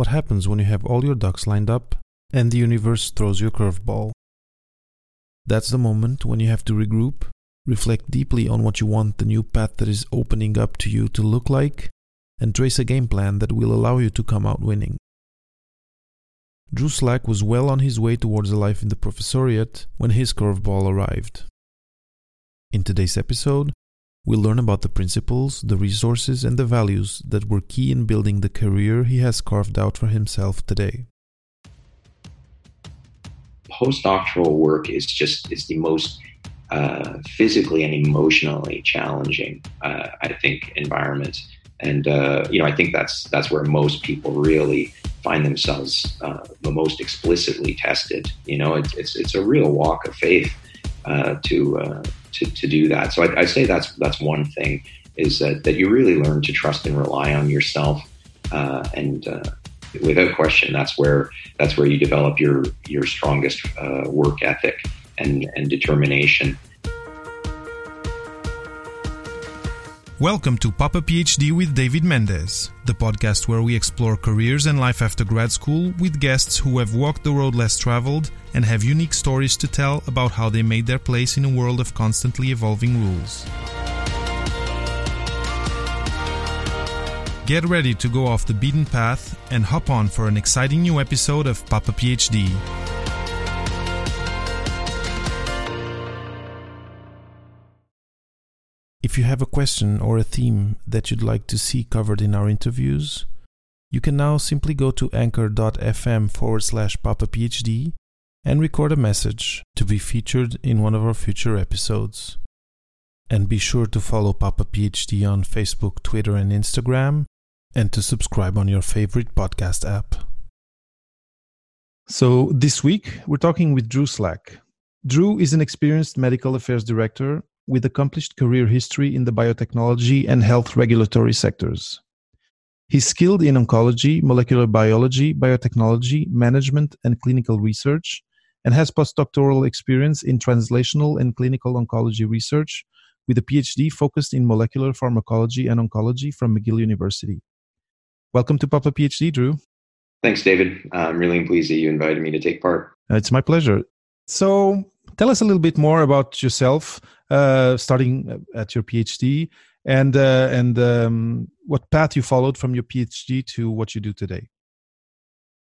what happens when you have all your ducks lined up and the universe throws you a curveball. That's the moment when you have to regroup, reflect deeply on what you want the new path that is opening up to you to look like, and trace a game plan that will allow you to come out winning. Drew Slack was well on his way towards a life in the professoriate when his curveball arrived. In today's episode, we'll learn about the principles, the resources, and the values that were key in building the career he has carved out for himself today. Postdoctoral work is just is the most uh, physically and emotionally challenging, uh, I think, environment. And uh, you know, I think that's that's where most people really find themselves uh, the most explicitly tested. You know, it's it's, it's a real walk of faith uh, to, uh, to to do that. So I, I, say that's that's one thing is that that you really learn to trust and rely on yourself, uh, and uh, without question, that's where that's where you develop your your strongest uh, work ethic and and determination. Welcome to Papa PhD with David Mendez, the podcast where we explore careers and life after grad school with guests who have walked the road less traveled and have unique stories to tell about how they made their place in a world of constantly evolving rules. Get ready to go off the beaten path and hop on for an exciting new episode of Papa PhD. If you have a question or a theme that you'd like to see covered in our interviews, you can now simply go to anchor.fm forward slash PapaPhD and record a message to be featured in one of our future episodes. And be sure to follow Papa PhD on Facebook, Twitter, and Instagram, and to subscribe on your favorite podcast app. So, this week, we're talking with Drew Slack. Drew is an experienced medical affairs director with accomplished career history in the biotechnology and health regulatory sectors. He's skilled in oncology, molecular biology, biotechnology, management, and clinical research, and has postdoctoral experience in translational and clinical oncology research with a PhD focused in molecular pharmacology and oncology from McGill University. Welcome to Papa PhD, Drew. Thanks, David. I'm really pleased that you invited me to take part. It's my pleasure. So, tell us a little bit more about yourself, uh, starting at your PhD, and uh, and um, what path you followed from your PhD to what you do today.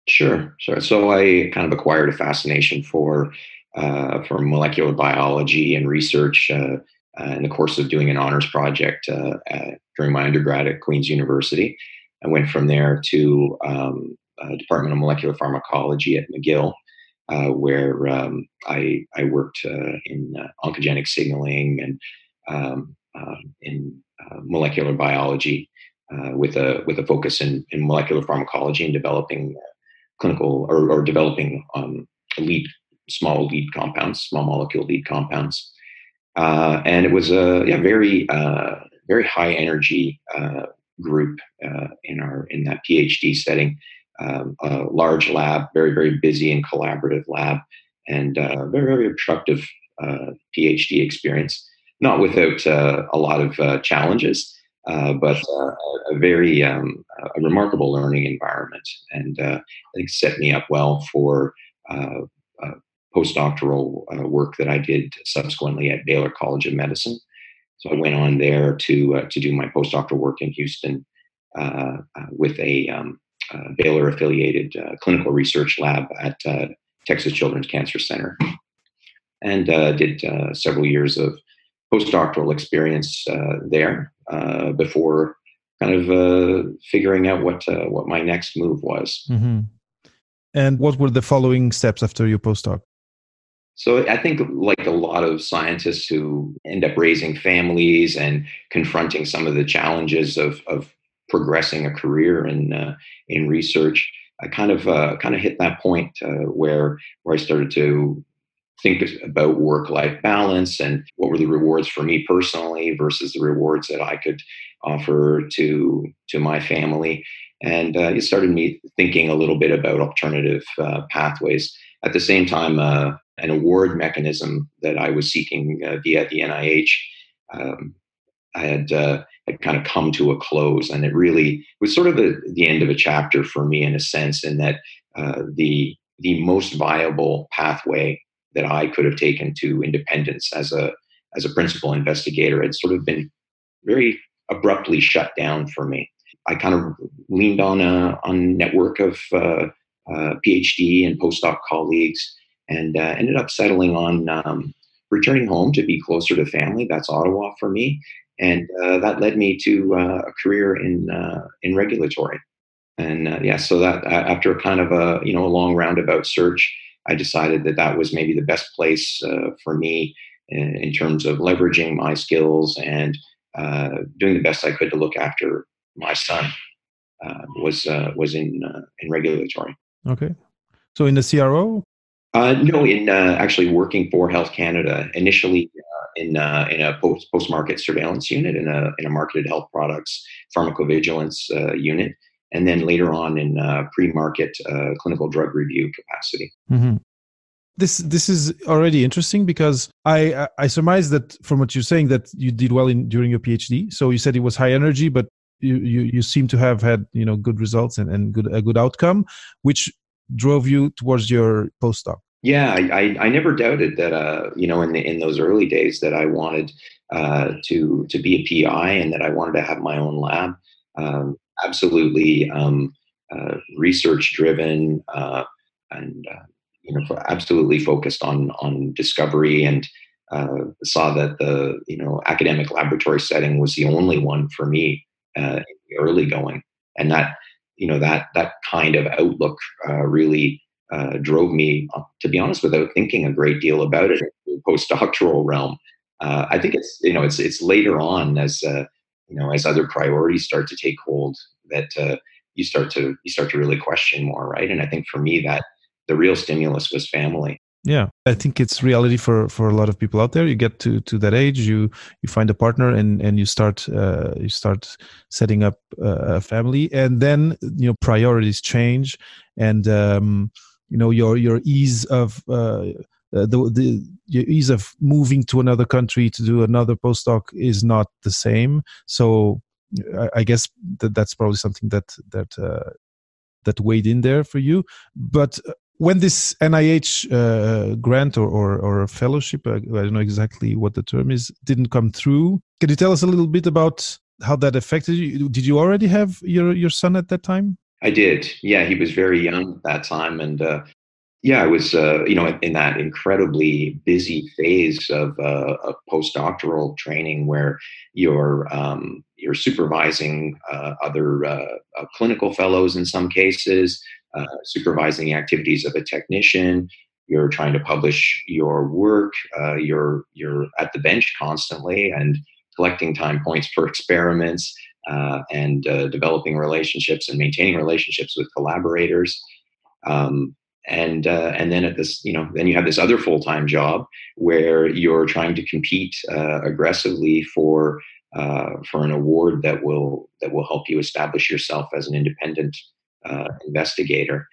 Sure, sure. So I kind of acquired a fascination for uh, for molecular biology and research uh, uh, in the course of doing an honors project uh, during my undergrad at Queen's University. I went from there to um, Department of Molecular Pharmacology at McGill, uh, where um, I, I worked uh, in uh, oncogenic signaling and um, um in uh, molecular biology uh, with a with a focus in, in molecular pharmacology and developing clinical or, or developing um, lead small lead compounds, small molecule lead compounds. and it was a yeah, very very high energy group in our in that PhD setting um, a large lab, very, very busy and collaborative lab, and uh, very, very productive uh, PhD experience. Not without uh, a lot of uh, challenges, uh, but uh, a very um, a remarkable learning environment, and I think set me up well for postdoctoral work that I did subsequently at Baylor College of Medicine. So I went on there to to do my postdoctoral work in Houston with a um, Uh, Baylor affiliated uh, clinical research lab at uh, Texas Children's Cancer Center and uh, did uh, several years of postdoctoral experience there before kind of figuring out what what my next move was. Mm-hmm. And what were the following steps after your postdoc? So I think, like a lot of scientists who end up raising families and confronting some of the challenges of, of progressing a career in uh, in research, I kind of uh, kind of hit that point uh, where where I started to think about work life balance and what were the rewards for me personally versus the rewards that I could offer to to my family, and uh, it started me thinking a little bit about alternative uh, pathways. At the same time, uh, an award mechanism that I was seeking via the NIH. Um, I had uh, had kind of come to a close, and it really was sort of the the end of a chapter for me in a sense, in that uh, the the most viable pathway that I could have taken to independence as a as a principal investigator had sort of been very abruptly shut down for me. I kind of leaned on a on network of uh, uh, PhD and postdoc colleagues, and uh, ended up settling on um, returning home to be closer to family. That's Ottawa for me, and uh, that led me to uh, a career in uh, in regulatory. And yeah, so that after a kind of a you know a long roundabout search, I decided that that was maybe the best place for me in, in, terms of leveraging my skills and doing the best I could to look after my son uh, was uh, was in uh, in regulatory. Okay, so in the CRO. Uh, no, in uh, actually working for Health Canada initially uh, in in a post post market surveillance unit in a in a marketed health products pharmacovigilance unit, and then later on in pre market clinical drug review capacity. Mm-hmm this this is already interesting because I I surmise that from what you're saying that you did well in during your PhD. So you said it was high energy, but you, you, you seem to have had you know good results and, and good a good outcome, which drove you towards your postdoc. Yeah, I, I, never doubted that uh, you know in the, in those early days that I wanted uh, to to be a PI and that I wanted to have my own lab. Um, absolutely um, uh, research driven uh, and uh, you know absolutely focused on on discovery and uh, saw that the you know academic laboratory setting was the only one for me early going, and that you know that that kind of outlook really uh, drove me, uh, to be honest, without thinking a great deal about it, in the postdoctoral realm. Uh, I think it's you know it's it's later on as uh, you know as other priorities start to take hold that you start to you start to really question more, right? And I think for me that the real stimulus was family yeah i think it's reality for for a lot of people out there you get to to that age you you find a partner and and you start uh, you start setting up a family and then you know priorities change and um you know your your ease of uh, uh the, the your ease of moving to another country to do another postdoc is not the same so I, I guess that that's probably something that that uh, that weighed in there for you but when this NIH uh, grant or, or, or fellowship, I, I, don't know exactly what the term is, didn't come through, can you tell us a little bit about how that affected you? Did you already have your, your son at that time? I did. Yeah, he was very young at that time. And uh, yeah, I was, uh, you know, in, that incredibly busy phase of, uh, postdoctoral training where you're, um, you're supervising uh, other uh, clinical fellows in some cases uh, supervising the activities of a technician. You're trying to publish your work. Uh, you're you're at the bench constantly and collecting time points for experiments uh, and uh, developing relationships and maintaining relationships with collaborators. Um, and uh, and then at this, you know, then you have this other full time job where you're trying to compete aggressively for for an award that will that will help you establish yourself as an independent uh, investigator.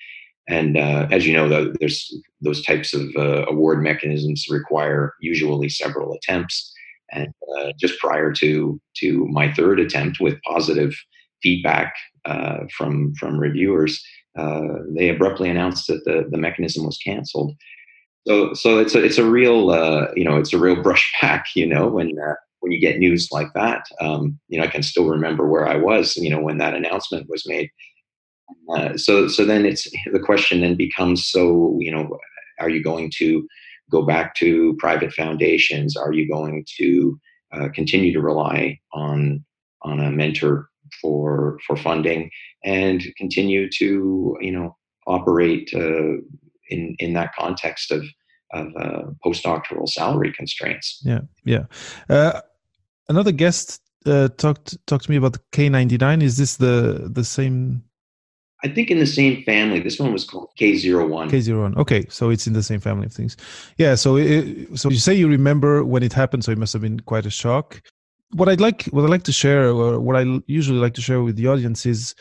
And uh, as you know, the, there's those types of uh, award mechanisms require usually several attempts. And uh, just prior to to my third attempt, with positive feedback uh, from from reviewers, uh, they abruptly announced that the, the mechanism was canceled. So so it's a it's a real you know it's a real brushback you know when when you get news like that. Um, you know I can still remember where I was you know when that announcement was made uh, so so then it's the question then becomes so you know are you going to go back to private foundations? Are you going to uh, continue to rely on on a mentor for for funding and continue to you know operate uh, in in that context of of uh, postdoctoral salary constraints? Yeah yeah. Uh, another guest uh, talked talked to me about the K99 is this the the same I think in the same family. This one was called K01. K01. Okay, so it's in the same family of things. Yeah. So, it, so you say you remember when it happened, so it must have been quite a shock. What I'd like, what I like to share, or what I usually like to share with the audience is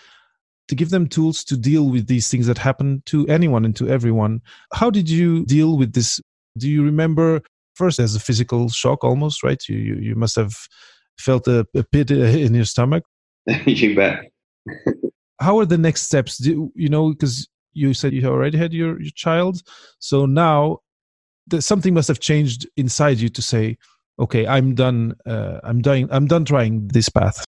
to give them tools to deal with these things that happen to anyone and to everyone. How did you deal with this? Do you remember first as a physical shock almost, right? You you, you must have felt a, a pit in your stomach. you bet. How are the next steps? Do, you know, because you said you already had your, your child, so now something must have changed inside you to say, okay, I'm done. Uh, I'm done. I'm done trying this path.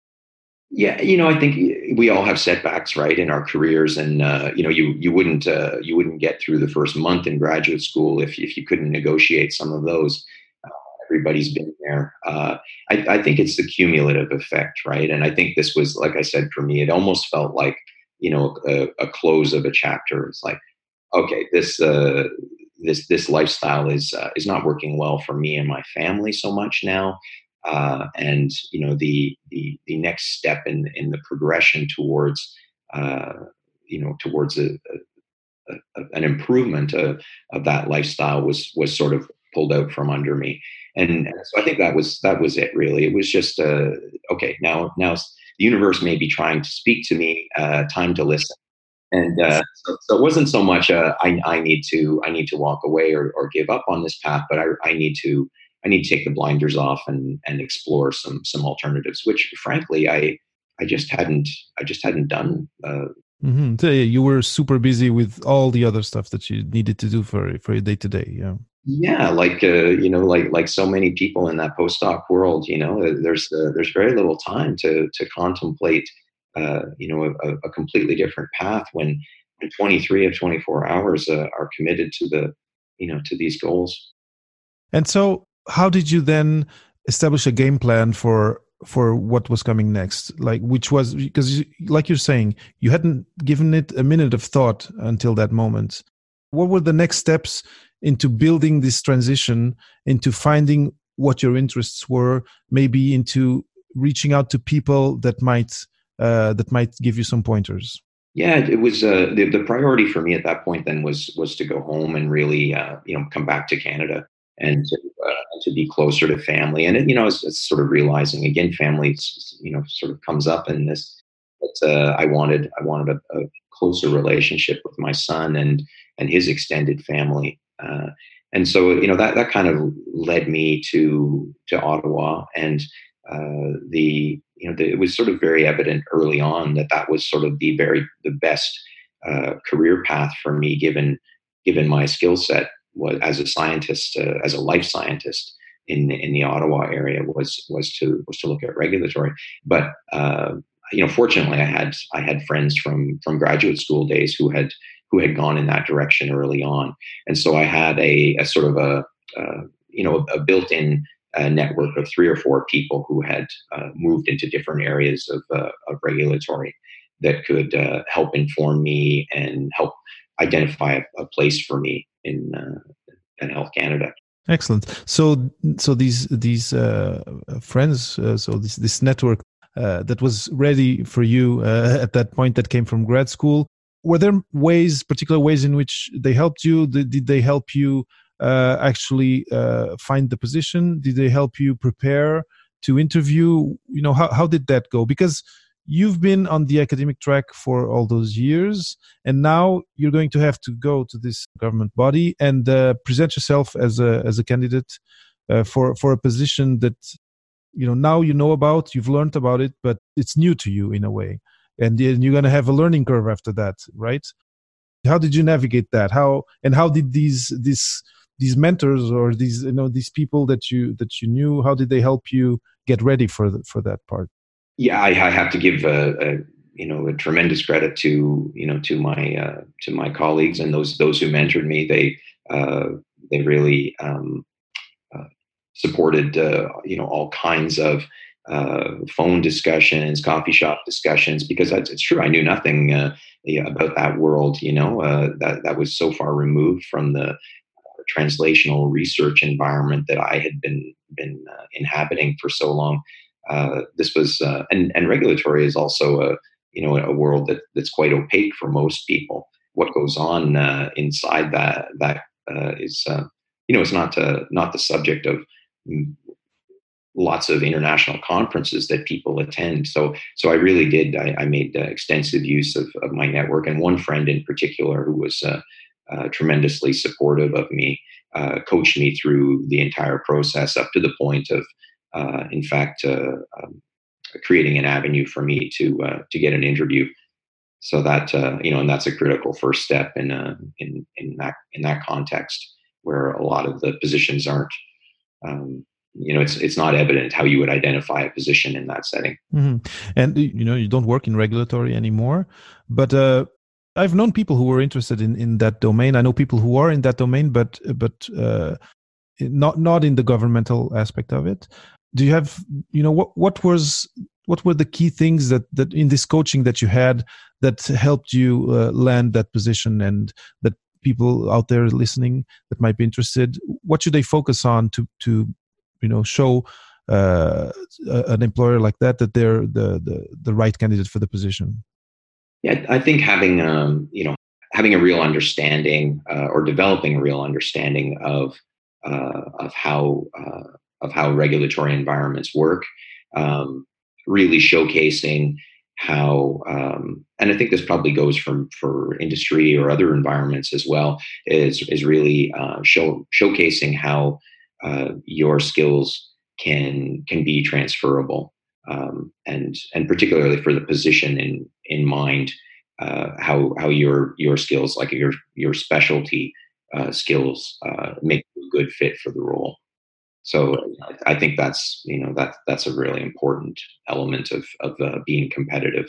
Yeah, you know, I think we all have setbacks, right, in our careers, and uh, you know, you you wouldn't uh, you wouldn't get through the first month in graduate school if if you couldn't negotiate some of those. Everybody's been there. Uh, I, I think it's the cumulative effect, right? And I think this was, like I said, for me, it almost felt like you know a, a close of a chapter. It's like, okay, this uh, this this lifestyle is uh, is not working well for me and my family so much now. Uh, and you know the the the next step in in the progression towards uh, you know towards a, a, a an improvement of, of that lifestyle was was sort of pulled out from under me and so i think that was that was it really it was just uh, okay now now the universe may be trying to speak to me uh, time to listen and uh, so, so, it wasn't so much uh, I, I need to I need to walk away or, or give up on this path, but I, I need to I need to take the blinders off and and explore some some alternatives, which frankly I I just hadn't I just hadn't done. Uh, mm-hmm. so, yeah, you were super busy with all the other stuff that you needed to do for for your day to day. Yeah. Yeah, like uh, you know, like like so many people in that postdoc world, you know, uh, there's uh, there's very little time to to contemplate, uh, you know, a, a, completely different path when, when 23 of 24 hours uh, are committed to the, you know, to these goals. And so, how did you then establish a game plan for for what was coming next like which was because like you're saying you hadn't given it a minute of thought until that moment what were the next steps into building this transition into finding what your interests were maybe into reaching out to people that might uh, that might give you some pointers yeah it was uh, the, the priority for me at that point then was was to go home and really uh, you know come back to canada and to, uh, to be closer to family. And it, you know, it's, it's, sort of realizing again, family, you know, sort of comes up in this. But uh, I wanted, I wanted a, a, closer relationship with my son and and his extended family. Uh, and so, you know, that that kind of led me to to Ottawa, and uh, the you know, the, it was sort of very evident early on that that was sort of the very the best uh, career path for me, given given my skill set as a scientist, uh, as a life scientist in in the Ottawa area was was to was to look at regulatory. But uh, you know, fortunately, I had I had friends from from graduate school days who had who had gone in that direction early on, and so I had a, a sort of a uh, you know a, built-in uh, network of three or four people who had uh, moved into different areas of, uh, of regulatory that could uh, help inform me and help identify a, a place for me in uh, in Health Canada. Excellent. So, so these these friends, so this this network uh, that was ready for you uh, at that point that came from grad school. Were there ways, particular ways in which they helped you? Did, did they help you uh, actually uh, find the position? Did they help you prepare to interview? You know, how how did that go? Because you've been on the academic track for all those years and now you're going to have to go to this government body and uh, present yourself as a as a candidate uh, for for a position that you know now you know about you've learned about it but it's new to you in a way and then you're going to have a learning curve after that right? How did you navigate that? How and how did these these these mentors or these you know these people that you that you knew how did they help you get ready for the, for that part? Yeah, I, I, have to give a, a, you know a tremendous credit to you know to my uh, to my colleagues and those those who mentored me. They uh, they really um, uh, supported uh, you know all kinds of uh, phone discussions, coffee shop discussions, because it's true. I knew nothing uh, about that world. You know that that was so far removed from the translational research environment that I had been been inhabiting for so long uh, this was uh, and and regulatory is also a you know a world that that's quite opaque for most people. What goes on uh, inside that that uh, is uh, you know it's not not the subject of lots of international conferences that people attend. So so I really did I, I made extensive use of, of my network and one friend in particular who was tremendously supportive of me. coached me through the entire process up to the point of uh, in fact, uh, um, creating an avenue for me to uh, to get an interview. So that uh, you know, and that's a critical first step in in in that in that context where a lot of the positions aren't. Um, you know, it's it's not evident how you would identify a position in that setting. Mm-hmm. And you know, you don't work in regulatory anymore, but uh, I've known people who were interested in in that domain. I know people who are in that domain, but but uh, not not in the governmental aspect of it. Do you have you know what what was what were the key things that that in this coaching that you had that helped you uh, land that position and that people out there listening that might be interested what should they focus on to to you know show uh, an employer like that that they're the, the the right candidate for the position? Yeah i think having um you know having a real understanding uh, or developing a real understanding of uh, of how uh, of how regulatory environments work um, really showcasing how um, and i think this probably goes from for industry or other environments as well is is really uh, show showcasing how uh, your skills can can be transferable, um, and and particularly for the position in in mind, uh, how how your your skills, like your your specialty uh, skills, uh, make a good fit for the role. So I think that's you know that that's a really important element of of uh, being competitive.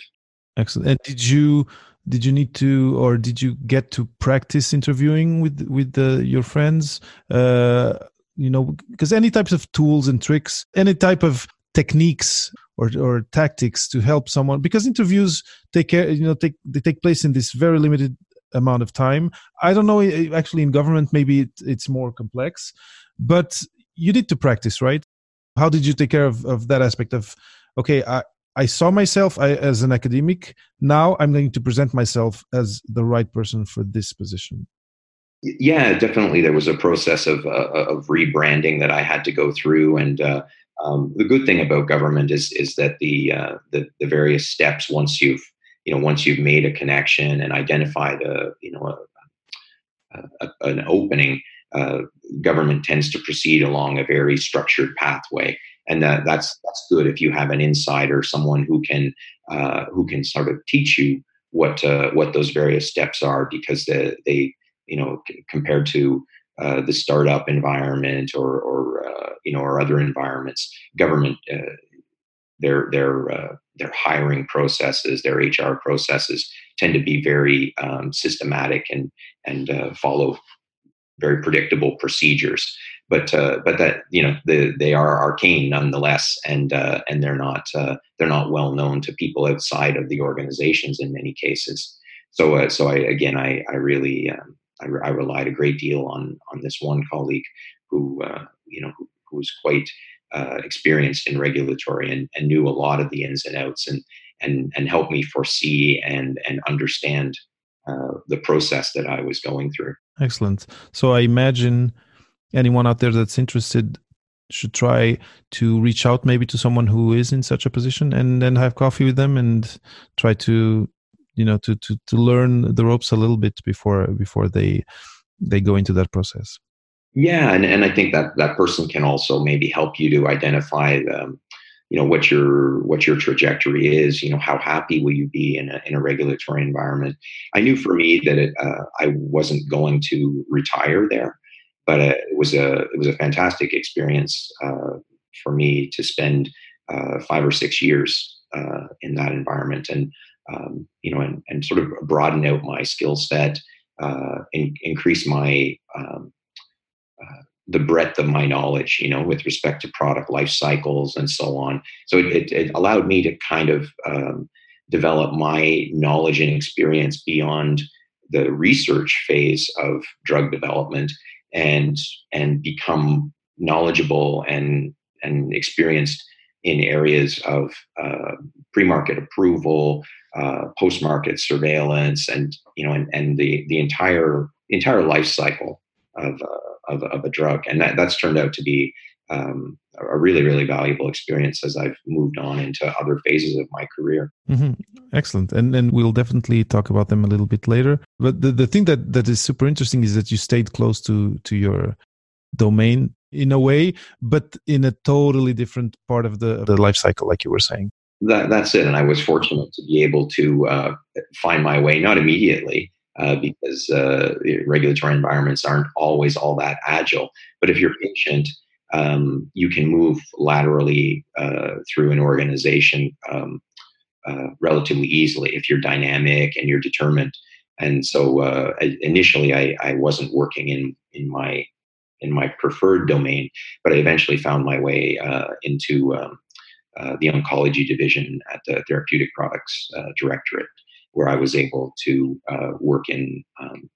Excellent. And did you did you need to or did you get to practice interviewing with with the, your friends uh, you know because any types of tools and tricks any type of techniques or, or tactics to help someone because interviews take care you know take they take place in this very limited amount of time i don't know eh, actually in government maybe it, it's more complex but you need to practice right how did you take care of, of that aspect of okay i I saw myself as an academic. Now I'm going to present myself as the right person for this position. Yeah, definitely. There was a process of uh, of rebranding that I had to go through, and uh, um, the good thing about government is is that the, uh, the the various steps once you've you know once you've made a connection and identified a you know a, a, an opening, uh, government tends to proceed along a very structured pathway, and that, that's that's good if you have an insider, someone who can uh, who can sort of teach you what uh, what those various steps are, because they, they you know, c- compared to uh, the startup environment or, or uh, you know, or other environments, government, uh, their their uh, their hiring processes, their HR processes tend to be very um, systematic and and uh, follow very predictable procedures. But uh, but that you know the, they are arcane nonetheless, and and they're not they're not well known to people outside of the organizations in many cases. So so I again I I really um, I, I, relied a great deal on on this one colleague who uh, you know who, who, was quite uh, experienced in regulatory and, and, knew a lot of the ins and outs and and and helped me foresee and and understand uh, the process that I was going through. Excellent. So I imagine anyone out there that's interested should try to reach out maybe to someone who is in such a position and then have coffee with them and try to you know to to to learn the ropes a little bit before before they they go into that process. Yeah and, and i think that that person can also maybe help you to identify um, you know what your what your trajectory is you know how happy will you be in a, in a regulatory environment. I knew for me that it, uh, i wasn't going to retire there but uh, it was a it was a fantastic experience uh, for me to spend uh, five or six years uh, in that environment. And um, you know, and, and sort of broaden out my skill set, uh, and increase my um, uh, the breadth of my knowledge, you know, with respect to product life cycles and so on. So it, it, it allowed me to kind of um, develop my knowledge and experience beyond the research phase of drug development and and become knowledgeable and and experienced in areas of uh, pre-market approval, uh, post-market surveillance, and you know, and, and the the entire entire life cycle of, uh, of, of a drug, and that that's turned out to be um, a really really valuable experience as I've moved on into other phases of my career. Mm-hmm. Excellent, and and we'll definitely talk about them a little bit later. But the, the thing that that is super interesting is that you stayed close to to your domain in a way, but in a totally different part of the, the life cycle, like you were saying. That, that's it. And I was fortunate to be able to uh, find my way, not immediately, uh, because uh, regulatory environments aren't always all that agile. But if you're patient, um, you can move laterally uh, through an organization um, uh, relatively easily if you're dynamic and you're determined. And so uh, initially, I, I wasn't working in in my in my preferred domain, but I eventually found my way into um, uh, the oncology division at the Therapeutic Products uh, Directorate, where I was able to uh, work in um,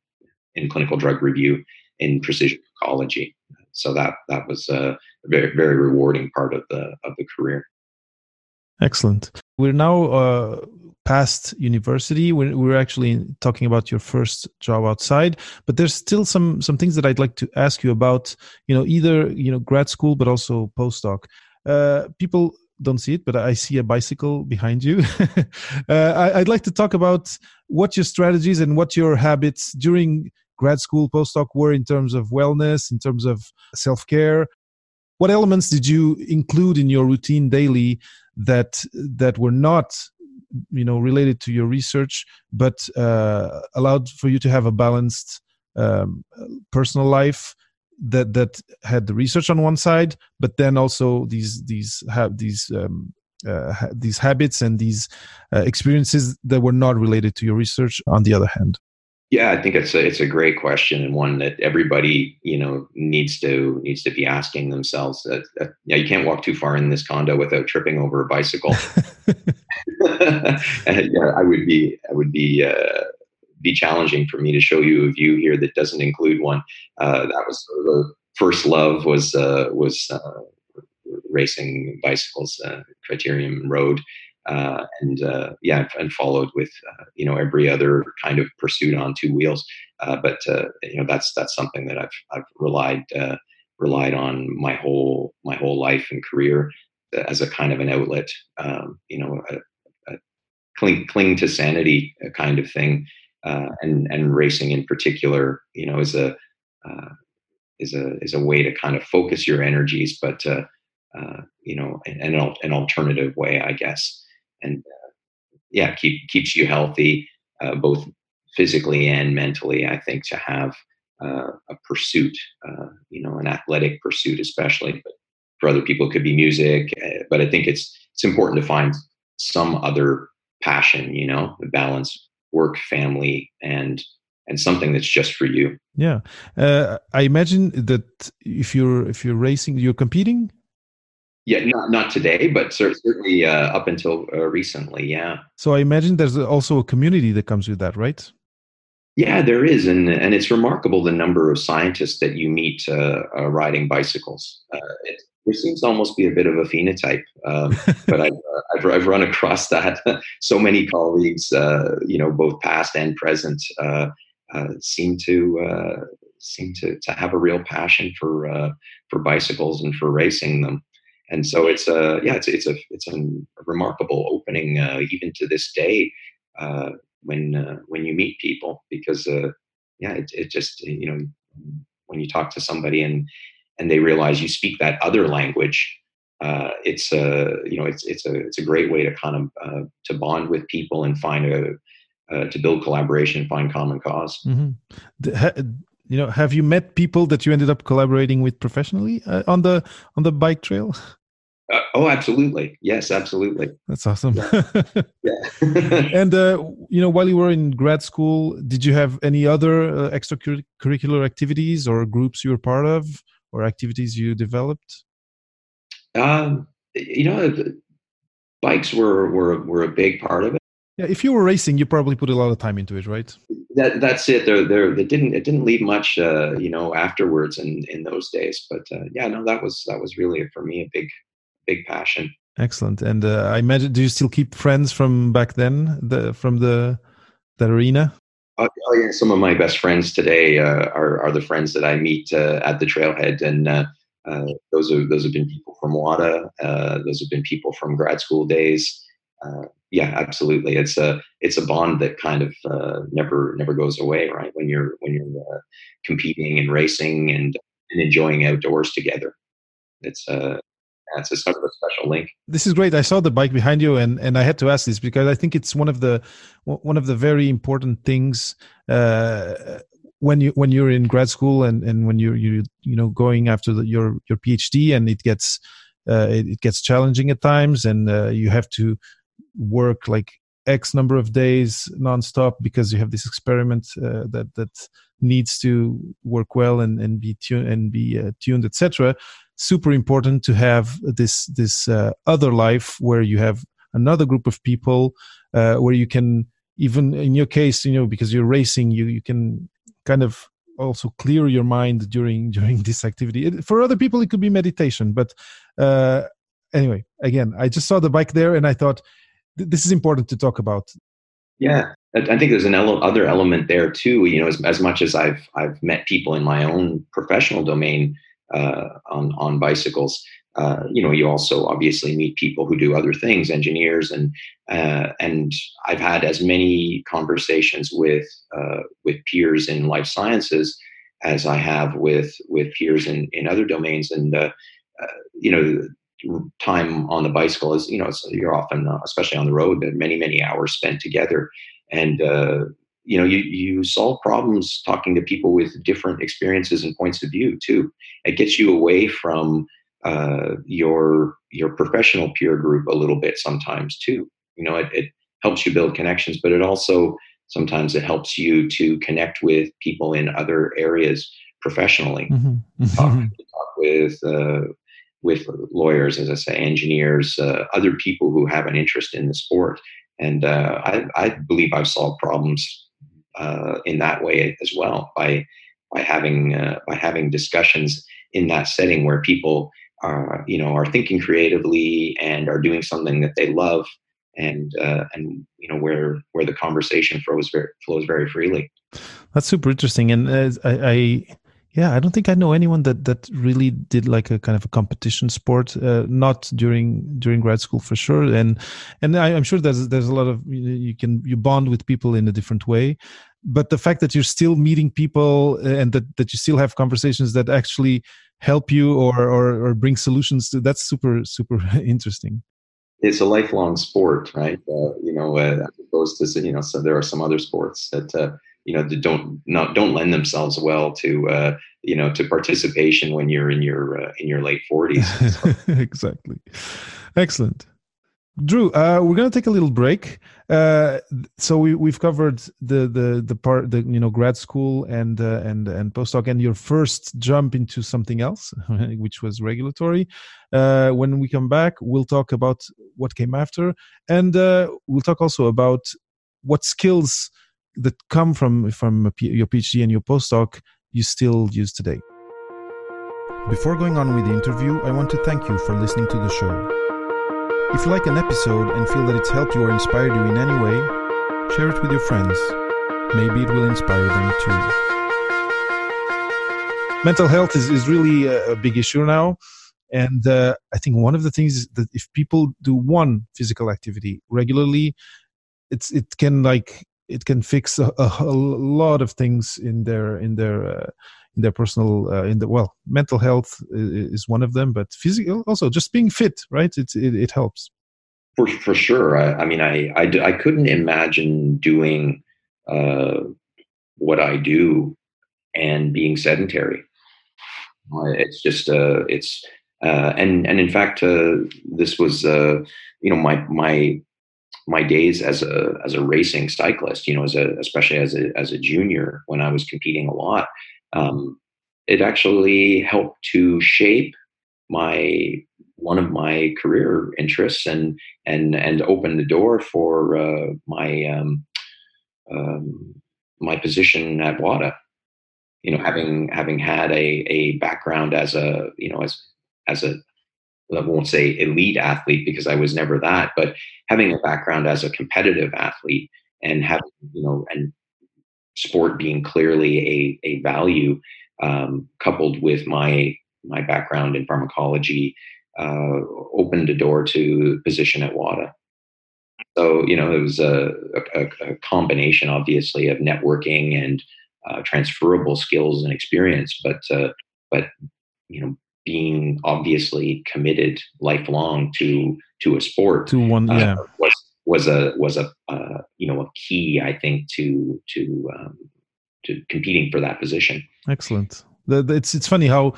in clinical drug review in precision oncology. So that that was a very very rewarding part of the of the career. Excellent. We're now uh, past university. We're, we're actually talking about your first job outside, but there's still some some things that I'd like to ask you about. You know, either you know grad school, but also postdoc. Uh, people don't see it, but I see a bicycle behind you. uh, I, would like to talk about what your strategies and what your habits during grad school, postdoc were in terms of wellness, in terms of self care. What elements did you include in your routine daily that that were not you know related to your research but uh, allowed for you to have a balanced um, personal life that that had the research on one side but then also these these have these um, uh, these habits and these uh, experiences that were not related to your research on the other hand yeah, I think it's a it's a great question and one that everybody you know needs to needs to be asking themselves. That, that yeah, you can't walk too far in this condo without tripping over a bicycle. yeah, I would be I would be uh, be challenging for me to show you a view here that doesn't include one. Uh, that was sort of the first love was uh, was uh, racing bicycles, uh, Criterium Road uh, and uh, yeah, and followed with you know every other kind of pursuit on two wheels. But you know that's that's something that I've I've relied relied on my whole my whole life and career as a kind of an outlet. Um, you know, a, a cling cling to sanity kind of thing, and and racing in particular, you know, is a is a is a way to kind of focus your energies, but you know, in an alternative way, I guess and uh, yeah, keep keeps you healthy, uh, both physically and mentally. I think to have uh, a pursuit, uh, you know, an athletic pursuit, especially, but for other people, it could be music. Uh, but I think it's it's important to find some other passion, you know, balance work, family, and and something that's just for you. Yeah, uh, I imagine that if you're if you're racing, you're competing yeah, not not today, but certainly uh, up until uh, recently. Yeah. So I imagine there's also a community that comes with that, right? Yeah, there is, and and it's remarkable the number of scientists that you meet uh, uh riding bicycles. Uh, it, there seems to almost be a bit of a phenotype, um, but I've, uh, I've, I've run across that. so many colleagues, you know, both past and present, seem to seem to to have a real passion for for bicycles and for racing them and so it's a yeah it's it's a it's a remarkable opening uh, even to this day uh, when uh, when you meet people because uh, yeah it, it just you know when you talk to somebody and and they realize you speak that other language uh, it's a you know it's it's a it's a great way to kind of uh, to bond with people and find a to build collaboration find common because mm-hmm. you know have you met people that you ended up collaborating with professionally uh, on the on the bike trail? Uh, oh absolutely. Yes absolutely. That's awesome. Yeah, yeah. and uh, you know while you were in grad school did you have any other uh, extracurricular activities or groups you were part of or activities you developed um, you know bikes were, were were a big part of it yeah, if you were racing, you probably put a lot of time into it, right? That that's it. There, there, it didn't it didn't leave much, uh, you know, afterwards in in those days. But uh, yeah, no, that was that was really for me a big big passion. Excellent. And uh, I imagine, do you still keep friends from back then, the from the that arena? Oh, yeah, some of my best friends today uh, are are the friends that I meet uh, at the trailhead, and uh, those are those have been people from WADA. those have been people from grad school days uh, yeah, absolutely. It's a it's a bond that kind of uh, never never goes away, right? When you're when you're uh, competing and racing and and enjoying outdoors together. It's a it's a sort of a special link. This is great. I saw the bike behind you, and and I had to ask this because I think it's one of the one of the very important things uh, when you when you're in grad school and and when you're you you know going after the, your your PhD and it gets uh, it, it, gets challenging at times and uh, you have to work like X number of days nonstop because you have this experiment uh, that that needs to work well and and be tuned and be uh, tuned etc super important to have this this uh, other life where you have another group of people uh, where you can even in your case you know because you're racing you you can kind of also clear your mind during during this activity. It, for other people it could be meditation but uh, anyway again i just saw the bike there and i thought this is important to talk about yeah i think there's an ele- other element there too you know as, as much as i've i've met people in my own professional domain uh, on on bicycles. Uh, you know, you also obviously meet people who do other things, engineers, and uh, and I've had as many conversations with uh, with peers in life sciences as I have with with peers in in other domains, and uh, uh, you know. Time on the bicycle is, you know, you're often, especially on the road, many, many hours spent together. And you know you, you solve problems talking to people with different experiences and points of view too it gets you away from uh, your your professional peer group a little bit sometimes too you know it, it helps you build connections but it also sometimes it helps you to connect with people in other areas professionally mm-hmm. talk, mm-hmm. talk, with uh, with lawyers as i say engineers uh, other people who have an interest in the sport and uh, I, I, believe I've solved problems uh, in that way as well by by having uh, by having discussions in that setting where people are you know are thinking creatively and are doing something that they love and uh, and you know where where the conversation flows very flows very freely. That's super interesting, and uh, I, I yeah, I don't think I know anyone that that really did like a kind of a competition sport. Uh, not during during grad school for sure, and and I, am sure there's there's a lot of you can you bond with people in a different way. But the fact that you're still meeting people uh, and that that you still have conversations that actually help you or or, or bring solutions to that's super super interesting. It's a lifelong sport, right? Uh, you know, uh, opposed to you know, so there are some other sports that uh, you know don't not don't lend themselves well to uh, you know to participation when you're in your uh, in your late 40s exactly. Excellent. Drew uh, we're going to take a little break. Uh, so we, we've covered the the the part the you know grad school and uh, and and postdoc and your first jump into something else which was regulatory. Uh, when we come back we'll talk about what came after and we'll talk also about what skills that come from from your PhD and your postdoc you still use today. Before going on with the interview, I want to thank you for listening to the show. If you like an episode and feel that it's helped you or inspired you in any way, share it with your friends. Maybe it will inspire them too. Mental health is, is really a, a big issue now. And uh, I think one of the things is that if people do one physical activity regularly, it's it can like it can fix a, a, lot of things in their in their uh, in their personal uh, in the well mental health is one of them but physical also just being fit right? It it, it helps. For for sure. I, I mean I, I I couldn't imagine doing uh, what I do and being sedentary. It's just uh it's uh, and and in fact uh, this was uh, you know my my my days as a as a racing cyclist, you know, as a especially as a as a junior when I was competing a lot, um, it actually helped to shape my one of my career interests and and and open the door for uh, my um, um, my position at WADA. You know, having having had a a background as a you know as as a I won't say elite athlete because I was never that, but having a background as a competitive athlete and having, you know, and sport being clearly a, a value, um, coupled with my, my background in pharmacology, uh, opened a door to position at WADA. So, you know, it was a, a, a combination, obviously, of networking and uh, transferable skills and experience, but uh, but you know, being obviously committed lifelong to to a sport to one uh, yeah was was a was a uh, you know a key I think to to um, to competing for that position. Excellent. It's it's funny how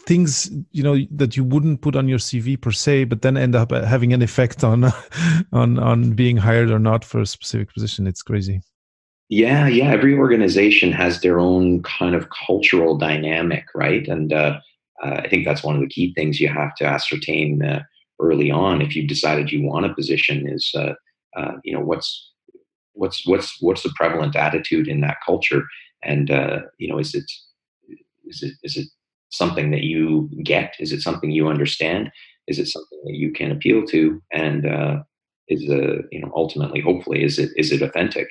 things you know that you wouldn't put on your CV per se, but then end up having an effect on on on being hired or not for a specific position. It's crazy. Yeah, yeah. Every organization has their own kind of cultural dynamic, right? And uh, uh, I think that's one of the key things you have to ascertain uh, early on if you decided you want a position. Is uh, uh, you know what's what's what's what's the prevalent attitude in that culture, and uh, you know is it is it is it something that you get? Is it something you understand? Is it something that you can appeal to? And is uh, you know ultimately, hopefully, is it is it authentic?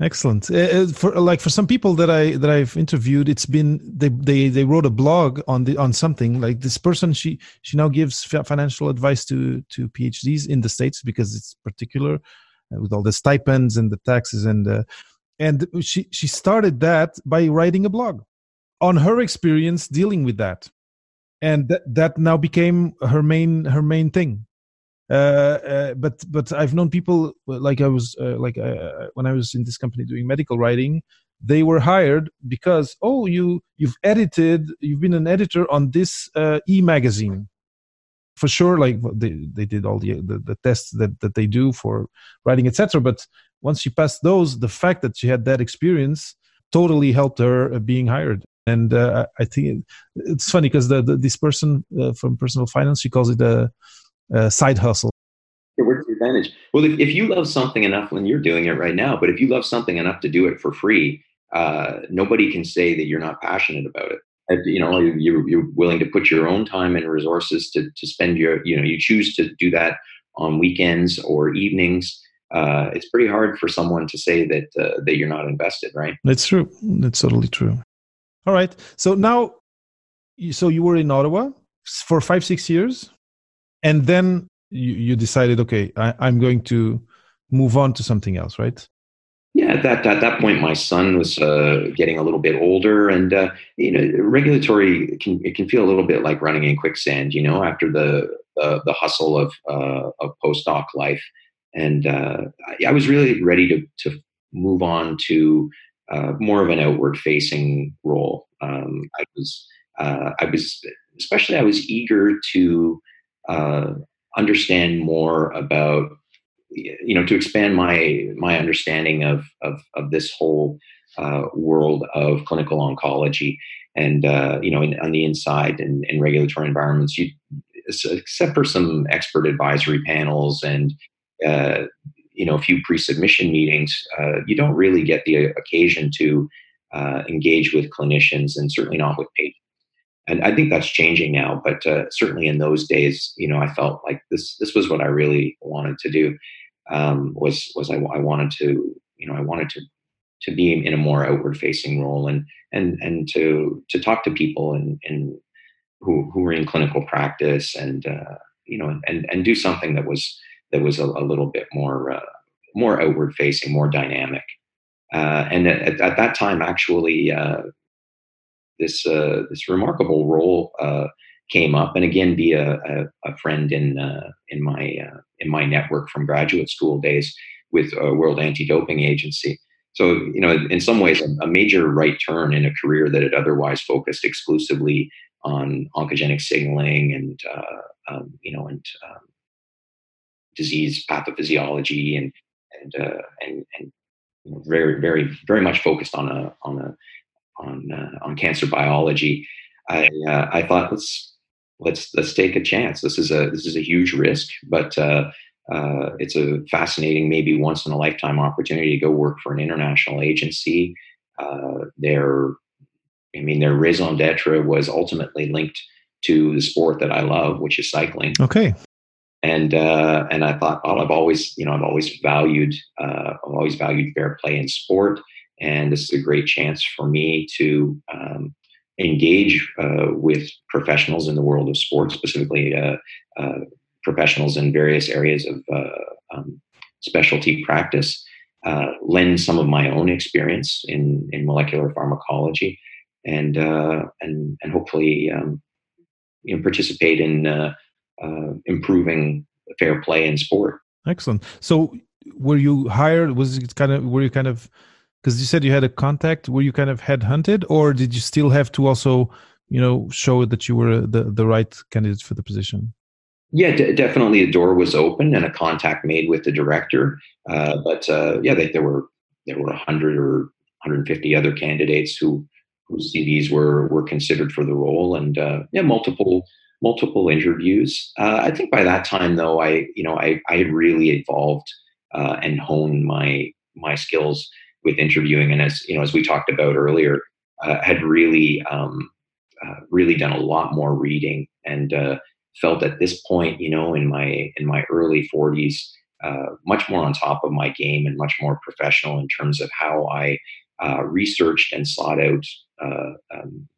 Excellent. Uh, uh, for like for some people that I that I've interviewed, it's been they they they wrote a blog on the on something like this person. She she now gives financial advice to to PhDs in the states because it's particular uh, with all the stipends and the taxes and uh, and she she started that by writing a blog on her experience dealing with that, and that that now became her main her main thing but but I've known people like I was uh, like when I was in this company doing medical writing, they were hired because oh you you've edited you've been an editor on this e magazine for sure like they, they did all the, the, the tests that, that they do for writing etc but once she passed those the fact that she had that experience totally helped her being hired. And uh, i think it's funny because the, the, this person uh, from personal finance she calls it a uh, side hustle. Where's the advantage? Well, if, if you love something enough, when you're doing it right now, but if you love something enough to do it for free, uh, nobody can say that you're not passionate about it. If, you know, you're, you're willing to put your own time and resources to, to spend your, you know, you choose to do that on weekends or evenings. Uh, it's pretty hard for someone to say that uh, that you're not invested, right? It's true. It's totally true. All right. So now, so you were in Ottawa for five, six years and then you, you decided okay I, i'm going to move on to something else right yeah, at that at that point, my son was uh, getting a little bit older, and uh, you know, regulatory can it can feel a little bit like running in quicksand. You know, after the the, the hustle of uh, of postdoc life, and uh, I was really ready to to move on to uh, more of an outward facing role. Um, I was uh, I was especially I was eager to uh, understand more about you know to expand my my understanding of of, of this whole uh, world of clinical oncology and uh, you know in, on the inside and in, in, regulatory environments you except for some expert advisory panels and uh, you know a few pre-submission meetings uh, you don't really get the occasion to uh, engage with clinicians and certainly not with patients and I think that's changing now. But uh, certainly in those days, you know, I felt like this this was what I really wanted to do. Um, was was I, I wanted to you know I wanted to to be in a more outward facing role and and and to to talk to people and and who who were in clinical practice and uh, you know and and do something that was that was a, a little bit more uh, more outward facing, more dynamic. Uh, and at, at, that time, actually, uh, this uh, this remarkable role uh, came up, and again, be a, a, friend in uh, in my uh, in my network from graduate school days with World Anti-Doping Agency. So, you know, in some ways, a, major right turn in a career that had otherwise focused exclusively on oncogenic signaling and uh, um, you know and um, disease pathophysiology and and and and very very very much focused on a on a on uh, on cancer biology, I uh, I thought let's let's let's take a chance. This is a this is a huge risk, but uh, uh, it's a fascinating, maybe once in a lifetime opportunity to go work for an international agency. Uh, their, I mean, their raison d'être was ultimately linked to the sport that I love, which is cycling. Okay. And uh, and I thought, well, I've always, you know, I've always valued, uh, I've always valued fair play in sport. And this is a great chance for me to um, engage uh, with professionals in the world of sports, specifically uh, uh, professionals in various areas of uh, um, specialty practice, uh, lend some of my own experience in, in molecular pharmacology. and uh, and and hopefully um, you know participate in improving fair play in sport. Excellent. So, were you hired? Was it kind of were you kind of because you said you had a contact? Were you kind of headhunted, or did you still have to also you know show that you were the the right candidate for the position? Yeah, d- definitely. A door was open and a contact made with the director. Uh, but uh, yeah, they, there were there were 100 or 150 other candidates who whose CVs were were considered for the role, and uh, yeah, multiple multiple interviews. Uh, I think by that time, though, I you know I I had really evolved uh, and honed my my skills with interviewing, and as you know, as we talked about earlier, uh, had really um, really done a lot more reading and felt at this point, you know, in my in my early 40s, uh, much more on top of my game and much more professional in terms of how I uh, researched and sought out uh, um,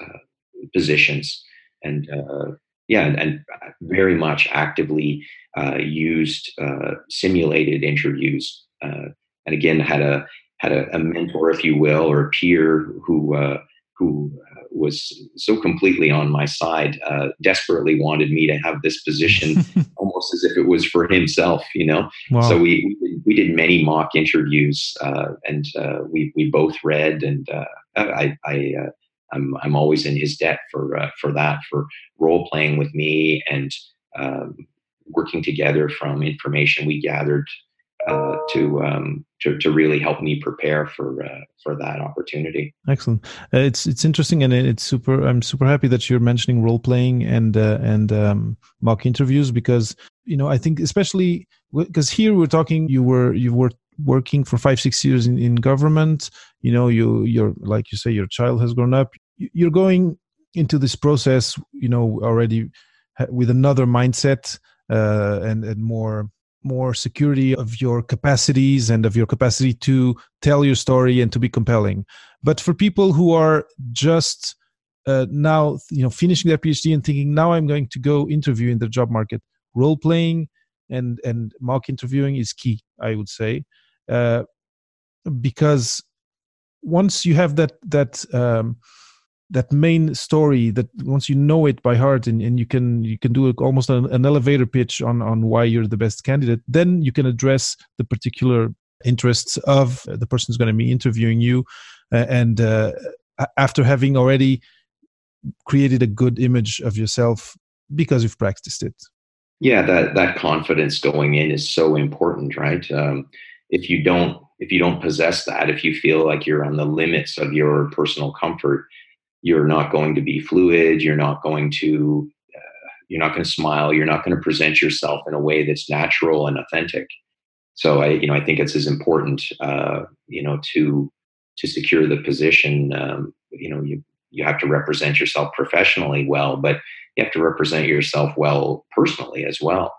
uh, positions, and uh, yeah, and, very much actively uh, used simulated interviews, and again had a had a, a, mentor, if you will, or a peer who who was so completely on my side, uh, desperately wanted me to have this position, almost as if it was for himself, you know. Wow. So we, we did many mock interviews, uh, and uh, we we both read, and uh, I I uh, I'm I'm always in his debt for uh, for that for role playing with me and um, working together from information we gathered uh, to, um, to to really help me prepare for uh, for that opportunity. Excellent. Uh, it's it's interesting and it's super. I'm super happy that you're mentioning role playing and uh, and um, mock interviews because you know I think especially because here we're talking you were you were working for five six years in, in government. You know you you're like you say your child has grown up. You're going into this process. You know already with another mindset uh, and and more more security of your capacities and of your capacity to tell your story and to be compelling. But for people who are just uh, now, you know, finishing their PhD and thinking, now I'm going to go interview in the job market, role playing and and mock interviewing is key, I would say, uh, because once you have that that um, that main story that once you know it by heart and, and you can you can do almost an, an elevator pitch on on why you're the best candidate then you can address the particular interests of the person who's going to be interviewing you uh, and uh, after having already created a good image of yourself because you've practiced it. Yeah that that confidence going in is so important right? Um, if you don't if you don't possess that if you feel like you're on the limits of your personal comfort you're not going to be fluid you're not going to uh, you're not going to smile you're not going to present yourself in a way that's natural and authentic. So i you know i think it's as important uh, you know to to secure the position um, you know you you have to represent yourself professionally well but you have to represent yourself well personally as well.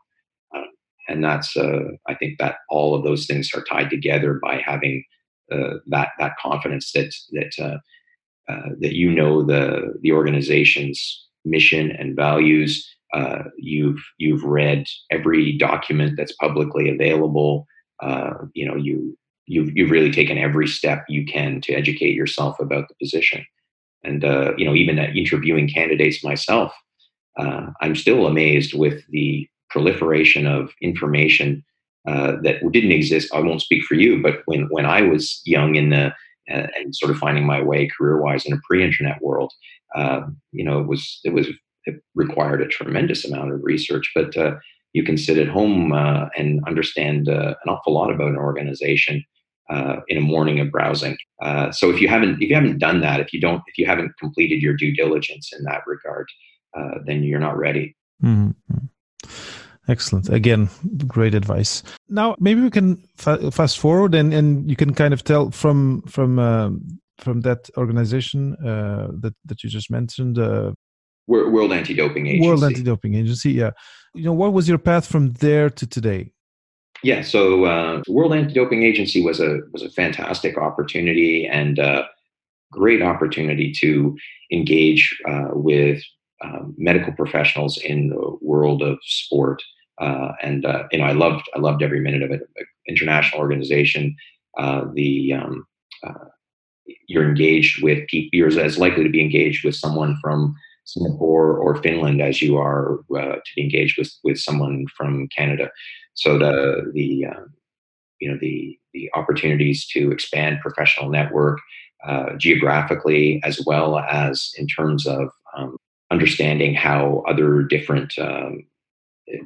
Um, and that's uh, i think that all of those things are tied together by having uh, that that confidence that that uh, uh, that you know the the organization's mission and values. Uh, you've you've read every document that's publicly available. Uh, you know you you've you've really taken every step you can to educate yourself about the position. And uh, you know even interviewing candidates myself, uh, I'm still amazed with the proliferation of information that didn't exist. I won't speak for you, but when when I was young in the and, and sort of finding my way career wise in a pre-internet world. Uh, you know, it was it was it required a tremendous amount of research, but uh, you can sit at home uh, and understand uh, an awful lot about an organization uh, in a morning of browsing. Uh, so if you haven't if you haven't done that, if you don't if you haven't completed your due diligence in that regard, then you're not ready. Mm-hmm. Excellent. Again, great advice. Now, maybe we can fa- fast forward and, and you can kind of tell from from uh, from that organization uh, that that you just mentioned, uh, World Anti-Doping Agency. World Anti-Doping Agency. Yeah. You know, what was your path from there to today? Yeah. So, uh, World Anti-Doping Agency was a was a fantastic opportunity and uh, great opportunity to engage uh, with um, medical professionals in the world of sport. Uh, and uh, you know, I loved I loved every minute of it. International organization, uh, the um, you're engaged with people. You're as likely to be engaged with someone from Singapore or Finland as you are uh, to be engaged with with someone from Canada. So the the uh, you know the the opportunities to expand professional network uh, geographically as well as in terms of um, understanding how other different um,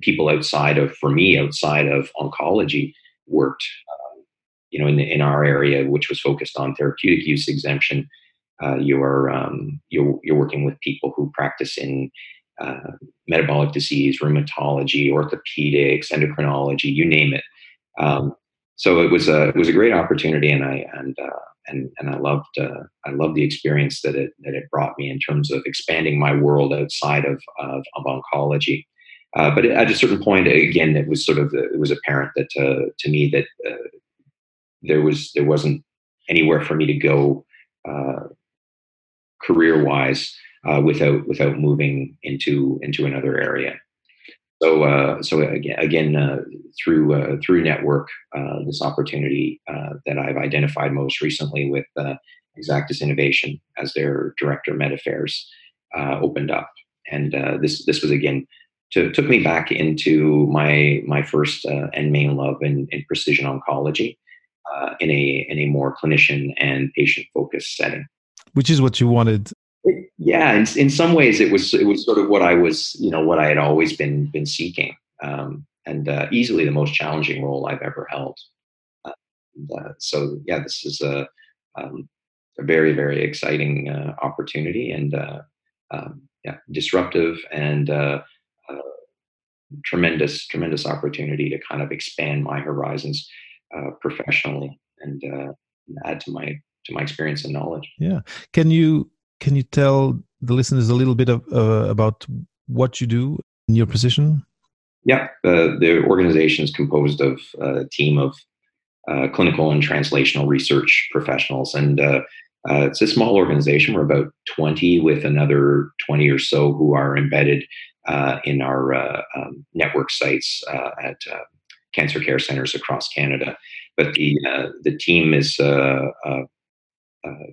people outside of for me outside of oncology worked uh, you know in, in our area which was focused on therapeutic use exemption uh, you're, um, you're you're working with people who practice in uh, metabolic disease, rheumatology, orthopedics, endocrinology, you name it. Um, so it was a it was a great opportunity, and I and uh, and and I loved uh, I loved the experience that it that it brought me in terms of expanding my world outside of of, of oncology. Uh, but at a certain point, again, it was sort of it was apparent that uh, to me that there was there wasn't anywhere for me to go career wise uh, without without moving into into another area. So uh, so again again uh, through uh, through network uh, this opportunity uh, that I've identified most recently with Exactis Innovation as their director of Med Affairs opened up, and this this was again. To, took me back into my my first and main love in, in precision oncology in a in a more clinician and patient focused setting. Which is what you wanted. Yeah in, in some ways it was it was sort of what i was you know what i had always been been seeking um, and uh, easily the most challenging role i've ever held. Uh, and, uh, so yeah this is a, um, a very very exciting uh, opportunity and uh, um, yeah disruptive and uh, tremendous tremendous opportunity to kind of expand my horizons uh, professionally and uh, add to my to my experience and knowledge. Yeah. Can you can you tell the listeners a little bit of, uh, about what you do in your position? Yeah, uh, the organization is composed of a team of uh, clinical and translational research professionals, and uh, uh, it's a small organization. We're about twenty, with another twenty or so who are embedded uh, in our um, network sites at cancer care centers across Canada. But the the team is uh,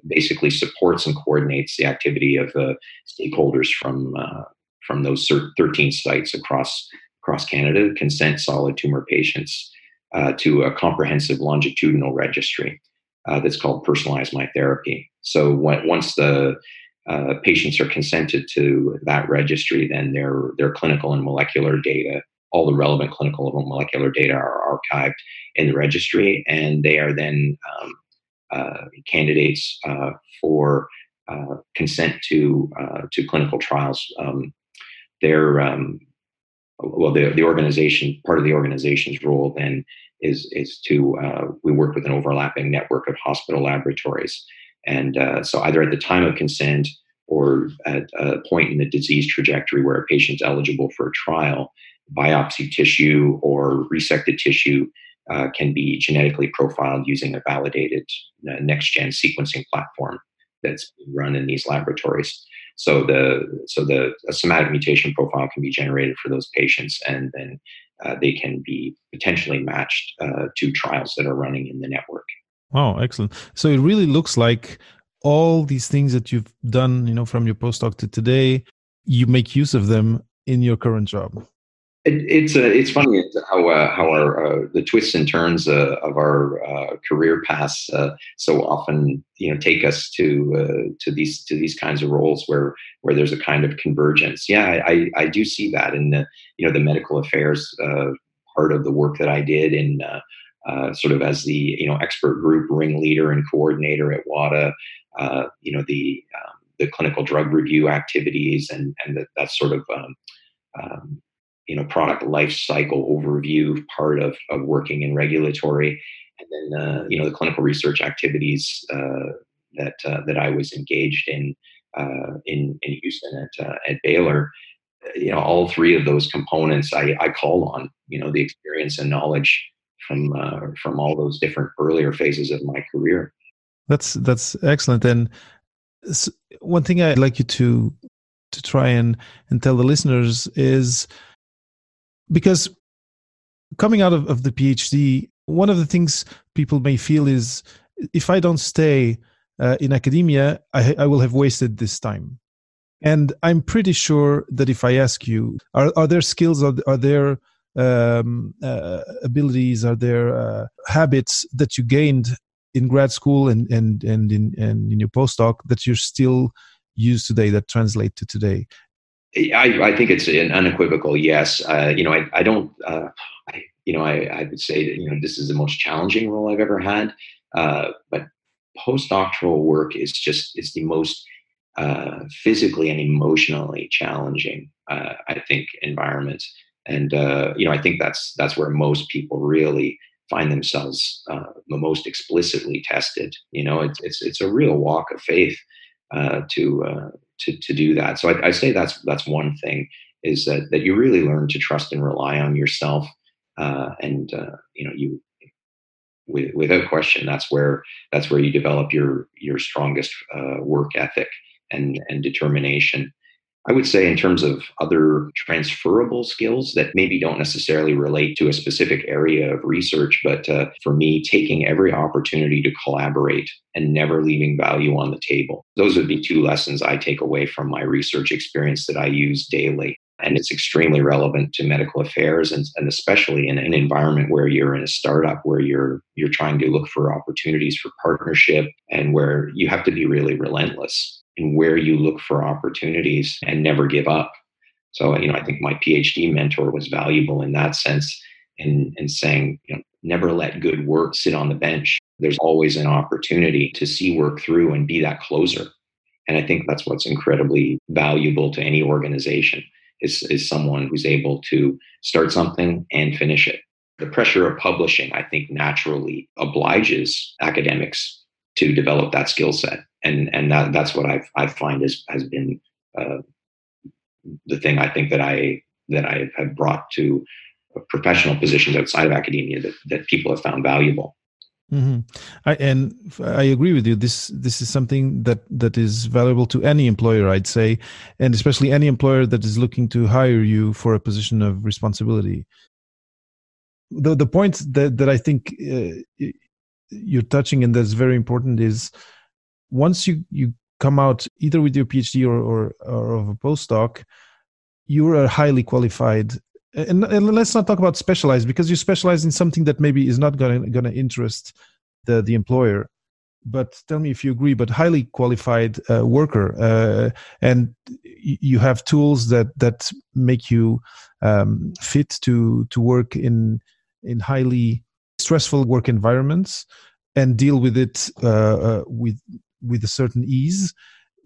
basically supports and coordinates the activity of uh, stakeholders from uh, from those 13 sites across across Canada consent solid tumor patients to a comprehensive longitudinal registry that's called Personalized My Therapy. So when, once the uh, patients are consented to that registry, then their their clinical and molecular data, all the relevant clinical and molecular data, are archived in the registry, and they are then um, uh, candidates uh, for uh, consent to to clinical trials. Um, they're um, well, the, the organization part of the organization's role then is is to uh, we work with an overlapping network of hospital laboratories, and uh, so either at the time of consent or at a point in the disease trajectory where a patient's eligible for a trial, biopsy tissue or resected tissue uh, can be genetically profiled using a validated uh, next gen sequencing platform that's run in these laboratories. So the so the somatic mutation profile can be generated for those patients, and then uh, they can be potentially matched uh, to trials that are running in the network. Wow, excellent! So it really looks like all these things that you've done, you know, from your postdoc to today, you make use of them in your current job. It, it's uh, it's funny how uh, how our uh, the twists and turns uh, of our uh, career paths uh, so often you know take us to to these to these kinds of roles where where there's a kind of convergence. Yeah, I, I do see that in the you know the medical affairs part of the work that I did in sort of as the you know expert group ringleader and coordinator at WADA. you know the um, the clinical drug review activities and and that, that sort of um, um, you know product life cycle overview part of, of working in regulatory and then uh, you know the clinical research activities uh, that uh, that I was engaged in uh, in in Houston at uh, at Baylor you know all three of those components I, I call on you know the experience and knowledge from uh, from all those different earlier phases of my career. That's that's excellent. And one thing I'd like you to to try and and tell the listeners is because coming out of, of the PhD, one of the things people may feel is if I don't stay, uh, in academia, I, I will have wasted this time. And I'm pretty sure that if I ask you, are, are there skills, are, are there um, uh, abilities, are there uh, habits that you gained in grad school and, and, and, in, and in your postdoc that you're still use today that translate to today? I, I think it's an unequivocal yes. Uh, you know, I, I don't, uh, I, you know, I, I would say that, you know, this is the most challenging role I've ever had. Uh, but postdoctoral work is just, is the most uh, physically and emotionally challenging, uh, I think, environment. And, uh, you know, I think that's, that's where most people really find themselves the most explicitly tested. You know, it's, it's, it's a real walk of faith uh, to, uh, to to do that. So I, I, say that's that's one thing is that that you really learn to trust and rely on yourself, uh, and uh, you know you without question that's where that's where you develop your your strongest uh, work ethic and and determination. I would say, in terms of other transferable skills that maybe don't necessarily relate to a specific area of research, but uh, for me, taking every opportunity to collaborate and never leaving value on the table. Those would be two lessons I take away from my research experience that I use daily. And it's extremely relevant to medical affairs and, and especially in an environment where you're in a startup where you're you're trying to look for opportunities for partnership and where you have to be really relentless in where you look for opportunities and never give up. So, you know, I think my PhD mentor was valuable in that sense in, in saying, you know, never let good work sit on the bench. There's always an opportunity to see work through and be that closer. And I think that's what's incredibly valuable to any organization is, is someone who's able to start something and finish it. The pressure of publishing, I think, naturally obliges academics to develop that skill set and and that, that's what I've, I find has has been uh, the thing I think that I that I have brought to professional positions outside of academia that, that people have found valuable. Mm-hmm. I, and I agree with you. This this is something that that is valuable to any employer, I'd say, and especially any employer that is looking to hire you for a position of responsibility. The the point that that I think uh, you're touching and that's very important is once you you come out either with your PhD or or, or of a postdoc, you're a highly qualified. And, and, let's not talk about specialized because you specialize in something that maybe is not going to interest the the employer. But tell me if you agree. But highly qualified uh, worker, uh, and you have tools that that make you um, fit to to work in in highly stressful work environments and deal with it uh, uh, with with a certain ease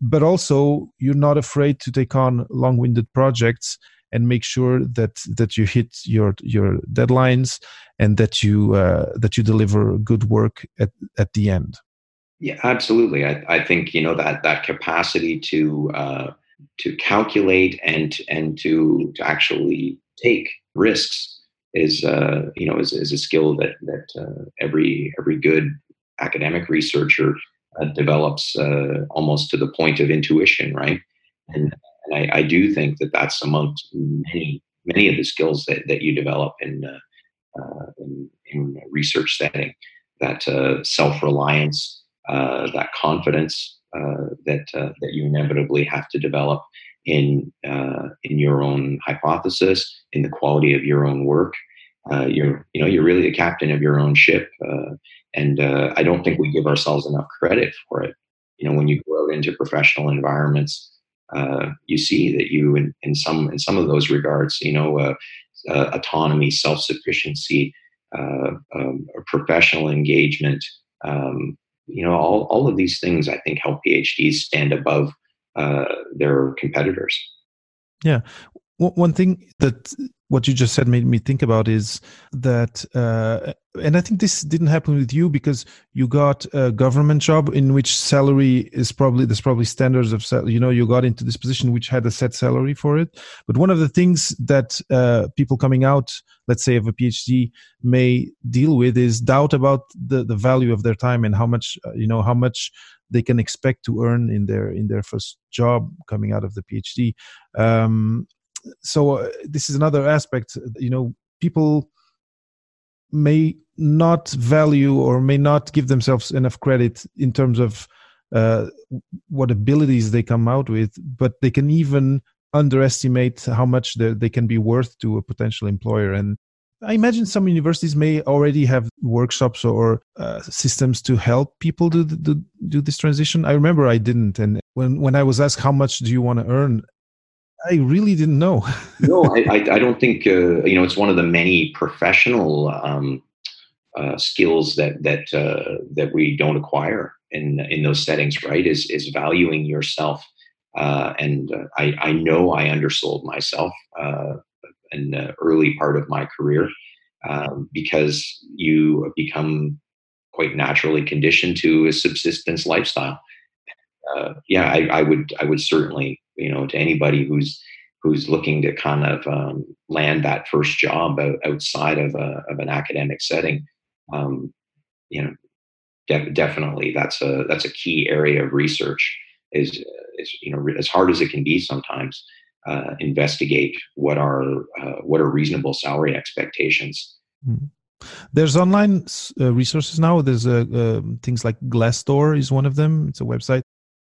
but also you're not afraid to take on long-winded projects and make sure that that you hit your your deadlines and that you uh, that you deliver good work at at the end. Yeah absolutely. I, I think you know that that capacity to uh, to calculate and and to to actually take risks is uh, you know is, is a skill that that uh, every every good academic researcher uh, develops uh, almost to the point of intuition, right? And, and I, I, do think that that's amongst many many of the skills that, that you develop in uh, uh, in, in research setting. That uh, self reliance, that confidence that that you inevitably have to develop in in your own hypothesis, in the quality of your own work. You're you know you're really the captain of your own ship and uh, I don't think we give ourselves enough credit for it. You know, when you go out into professional environments, uh, you see that you, in, in, some in some of those regards, you know, uh, uh autonomy, self sufficiency, uh, um, professional engagement, um, you know, all all of these things I think help PhDs stand above uh, their competitors. Yeah, one thing that what you just said made me think about is that uh, and i think this didn't happen with you because you got a government job in which salary is probably there's probably standards of you know you got into this position which had a set salary for it. But one of the things that uh, people coming out let's say of a phd may deal with is doubt about the, the value of their time and how much uh, you know how much they can expect to earn in their in their first job coming out of the phd um, so uh, this is another aspect you know people may not value or may not give themselves enough credit in terms of uh, what abilities they come out with, but they can even underestimate how much they can be worth to a potential employer. And I imagine some universities may already have workshops or uh, systems to help people do, do do this transition. I remember I didn't, and when when I was asked how much do you want to earn, I really didn't know. no, I, I, I don't think uh, you know. It's one of the many professional um, uh, skills that that uh, that we don't acquire in in those settings. Right? Is is valuing yourself. Uh, and uh, I, I know I undersold myself uh, in the early part of my career um, because you become quite naturally conditioned to a subsistence lifestyle. Yeah, I, I, would I would certainly you know to anybody who's who's looking to kind of um, land that first job outside of, a, of an academic setting, um, you know, def- definitely that's a that's a key area of research. Is is you know as hard as it can be sometimes uh, investigate what are uh, what are reasonable salary expectations. Mm. There's online uh, resources now. There's uh, um, things like Glassdoor is one of them. It's a website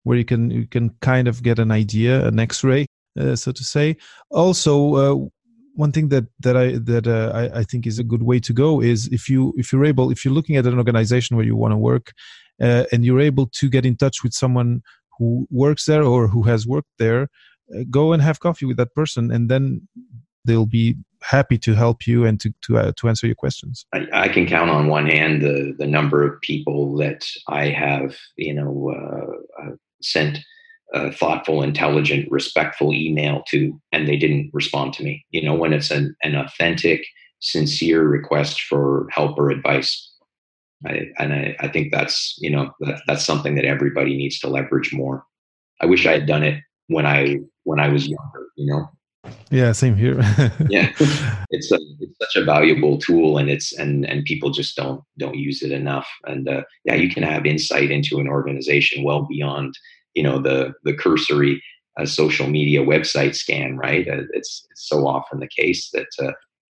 where you can you can kind of get an idea, an X-ray, uh, so to say. Also, uh, one thing that that I that I, I think is a good way to go is if you if you're able if you're looking at an organization where you want to work and you're able to get in touch with someone who works there or who has worked there uh, go and have coffee with that person and then they'll be happy to help you and to to, uh, to answer your questions I, I, can count on one hand the the number of people that i have you know uh, uh, sent a thoughtful intelligent respectful email to and they didn't respond to me you know when it's an, an authentic sincere request for help or advice I, and I, I think that's you know that, that's something that everybody needs to leverage more i wish i had done it when I when I was younger. You know. Yeah, same here. yeah, it's a, it's such a valuable tool, and it's and and people just don't don't use it enough. And uh, yeah, you can have insight into an organization well beyond you know the the cursory uh, social media website scan. Right? Uh, it's, it's so often the case that uh,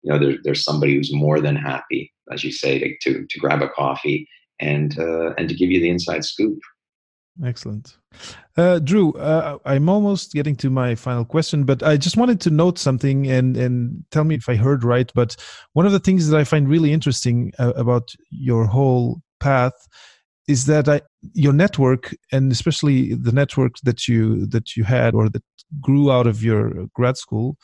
you know there, there's somebody who's more than happy, as you say, to to, to grab a coffee and uh, and to give you the inside scoop. Excellent. Uh, Drew, uh, I'm almost getting to my final question, but I just wanted to note something and, and tell me if I heard right. But one of the things that I find really interesting uh, about your whole path is that I, your network, and especially the network that you that you had or that grew out of your grad school,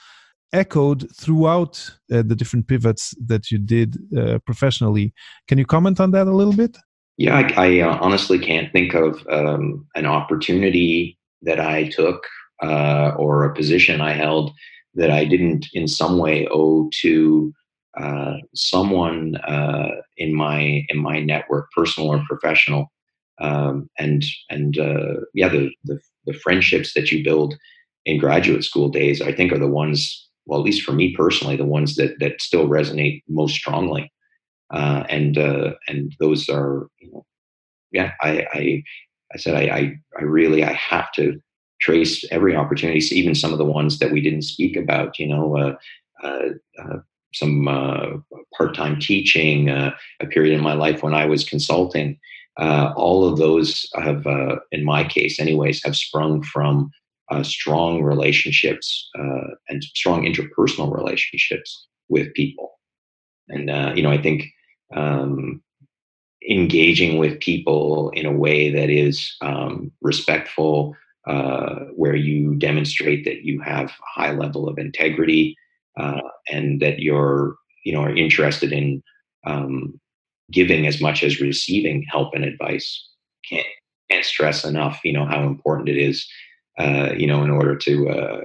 echoed throughout uh, the different pivots that you did uh, professionally. Can you comment on that a little bit? Yeah, I, I uh, honestly can't think of um, an opportunity that I took uh, or a position I held that I didn't in some way owe to uh, someone uh, in my in my network, personal or professional. Um, and and uh, yeah, the, the the friendships that you build in graduate school days, I think, are the ones. Well, at least for me personally, the ones that that still resonate most strongly uh, and uh, and those are you know yeah I I, I said I, I, I really I have to trace every opportunity even some of the ones that we didn't speak about you know uh, uh, uh some uh, part-time teaching a period in my life when I was consulting. All of those have in my case anyways have sprung from strong relationships and strong interpersonal relationships with people. And you know I think um, engaging with people in a way that is um, respectful, uh, where you demonstrate that you have a high level of integrity uh, and that you're, you know, are interested in um, giving as much as receiving help and advice. Can't can't stress enough, you know, how important it is, uh, you know, in order to, uh,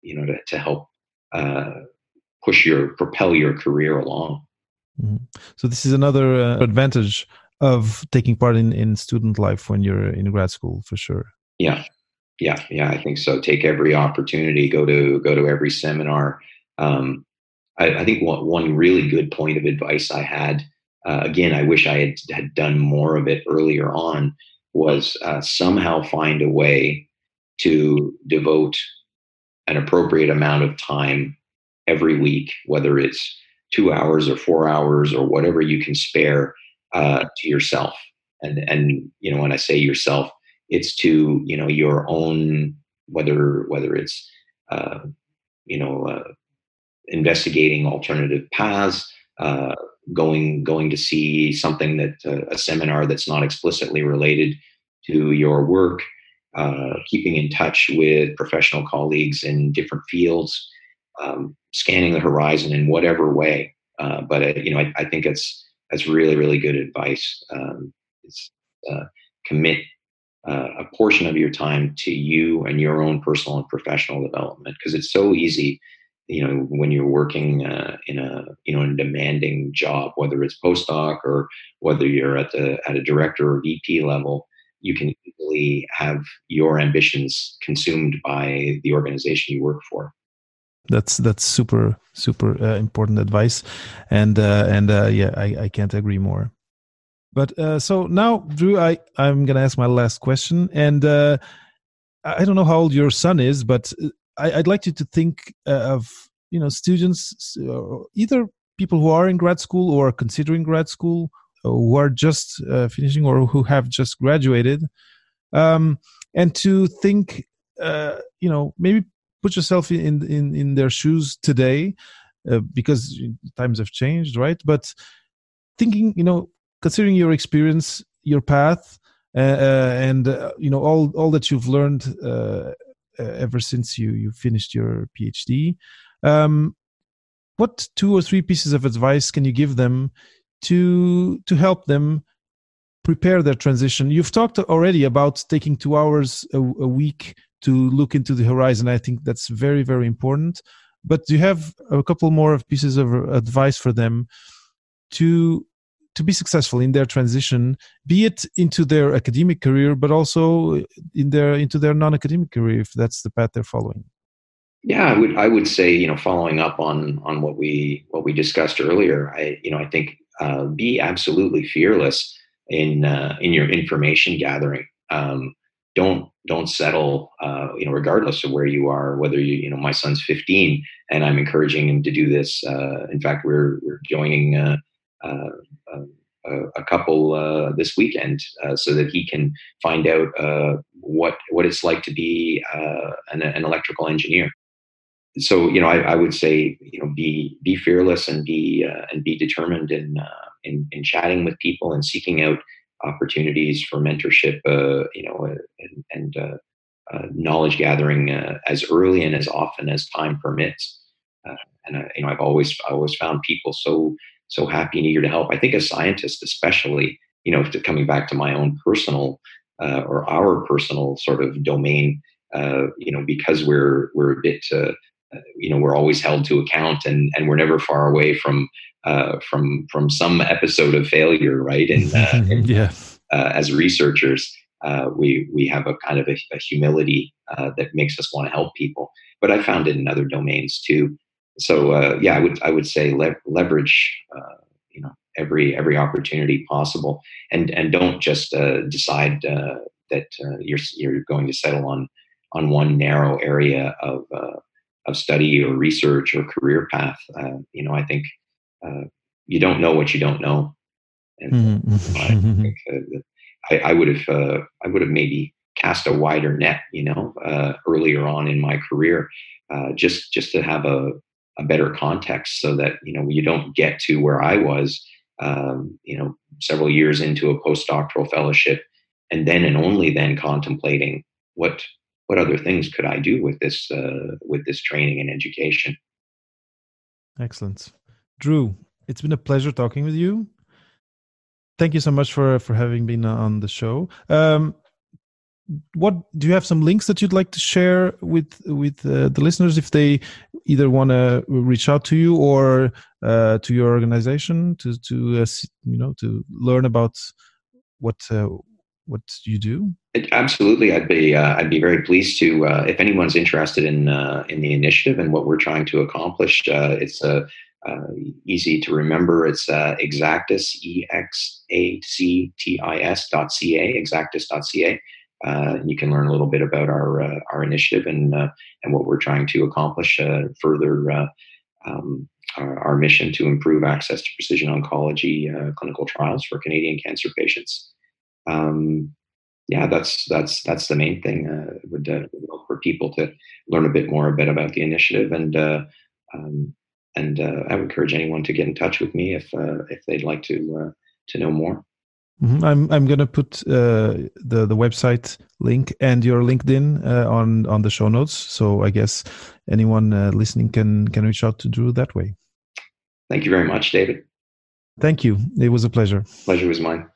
you know, to, to help uh, push your propel your career along. Mm-hmm. So this is another uh, advantage of taking part in, in student life when you're in grad school, for sure. Yeah, yeah, yeah. I think so. Take every opportunity. Go to go to every seminar. Um, I, I, think one, one really good point of advice I had. Uh, again, I wish I had, had done more of it earlier on. Was uh, somehow find a way to devote an appropriate amount of time every week, whether it's two hours or four hours or whatever you can spare uh, to yourself. And and you know when I say yourself, it's to you know your own whether whether it's uh, you know uh, investigating alternative paths, uh, going going to see something that uh, a seminar that's not explicitly related to your work, uh, keeping in touch with professional colleagues in different fields, um, scanning the horizon in whatever way. Uh, but uh, you know, I, I, think it's that's really really good advice. Um, it's uh, commit uh, a portion of your time to you and your own personal and professional development because it's so easy you know when you're working uh, in a you know in a demanding job whether it's postdoc or whether you're at the at a director or vp level you can easily have your ambitions consumed by the organization you work for that's that's super super uh, important advice. And uh, and uh, yeah I, I can't agree more. But uh, so now drew i i'm gonna ask my last question. And uh, i don't know how old your son is but uh, I, would like you to think of you know students either people who are in grad school or considering grad school who are just finishing or who have just graduated um, and to think uh, you know maybe put yourself in in in their shoes today uh, because times have changed right? But thinking you know considering your experience your path uh, uh and uh, you know all all that you've learned uh, uh, ever since you you finished your phd um, what two or three pieces of advice can you give them to to help them prepare their transition? You've talked already about taking two hours a, a week to look into the horizon. I think that's very, very important. But do you have a couple more pieces of advice for them to to be successful in their transition, be it into their academic career, but also in their into their non-academic career, if that's the path they're following? Yeah, I would I would say you know following up on on what we what we discussed earlier. I you know I think uh, be absolutely fearless in uh, in your information gathering. Um, don't don't settle uh, you know regardless of where you are whether you you know my son's 15 and i'm encouraging him to do this uh, in fact we're we're joining uh, uh a, a, couple uh, this weekend uh, so that he can find out what what it's like to be an, an, electrical engineer. So you know I, I, would say you know be be fearless and be and be determined in, in in chatting with people and seeking out opportunities for mentorship, uh, you know, uh, and, and uh, uh, knowledge gathering uh, as early and as often as time permits. And you know, I've always I always found people so so happy and eager to help. I think as scientists, especially, you know, to, coming back to my own personal or our personal sort of domain, you know, because we're we're a bit you know we're always held to account and and we're never far away from uh, from from some episode of failure, right? And, uh, yeah, uh, as researchers, uh, we we have a kind of a, a humility uh, that makes us want to help people. But I found it in other domains too. So uh, yeah, I would I would say le- leverage you know every every opportunity possible, and and don't just decide that you're you're going to settle on on one narrow area of of study or research or career path. you know, I think uh, you don't know what you don't know. And mm-hmm. I, think, uh, I, I, would have uh, I would have maybe cast a wider net, you know, uh, earlier on in my career, uh, just just to have a, a better context, so that you know you don't get to where I was, um, you know, several years into a postdoctoral fellowship, and then and only then contemplating what what other things could I do with this uh, with this training and education. Excellent. Drew, it's been a pleasure talking with you. Thank you so much for for having been on the show. Um, what do you have some links that you'd like to share with with uh, the listeners if they either want to reach out to you or uh, to your organization to to uh, you know to learn about what uh, what you do? Absolutely, I'd be uh, I'd be very pleased to uh, if anyone's interested in in the initiative and what we're trying to accomplish. it's a uh, easy to remember. It's uh, Exactis, E X A C T I S dot C A, exactis.ca. Uh, you can learn a little bit about our uh, our initiative and uh, and what we're trying to accomplish. Uh, further, um, our, our, mission to improve access to precision oncology clinical trials for Canadian cancer patients. Um, yeah, that's that's that's the main thing. Uh, would uh, for people to learn a bit more a bit about the initiative, and uh, um, and uh, I would encourage anyone to get in touch with me if uh, if they'd like to uh, to know more. Mm-hmm. I'm I'm gonna put the the website link and your LinkedIn on on the show notes. So I guess anyone listening can can reach out to Drew that way. Thank you very much, David. Thank you. It was a pleasure. Pleasure was mine.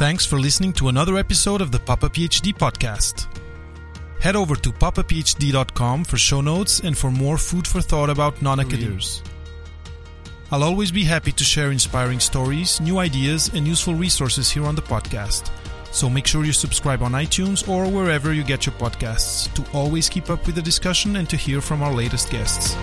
Thanks for listening to another episode of the Papa PhD podcast. Head over to papaphd.com for show notes and for more food for thought about non-academics. I'll always be happy to share inspiring stories, new ideas, and useful resources here on the podcast. So make sure you subscribe on iTunes or wherever you get your podcasts to always keep up with the discussion and to hear from our latest guests.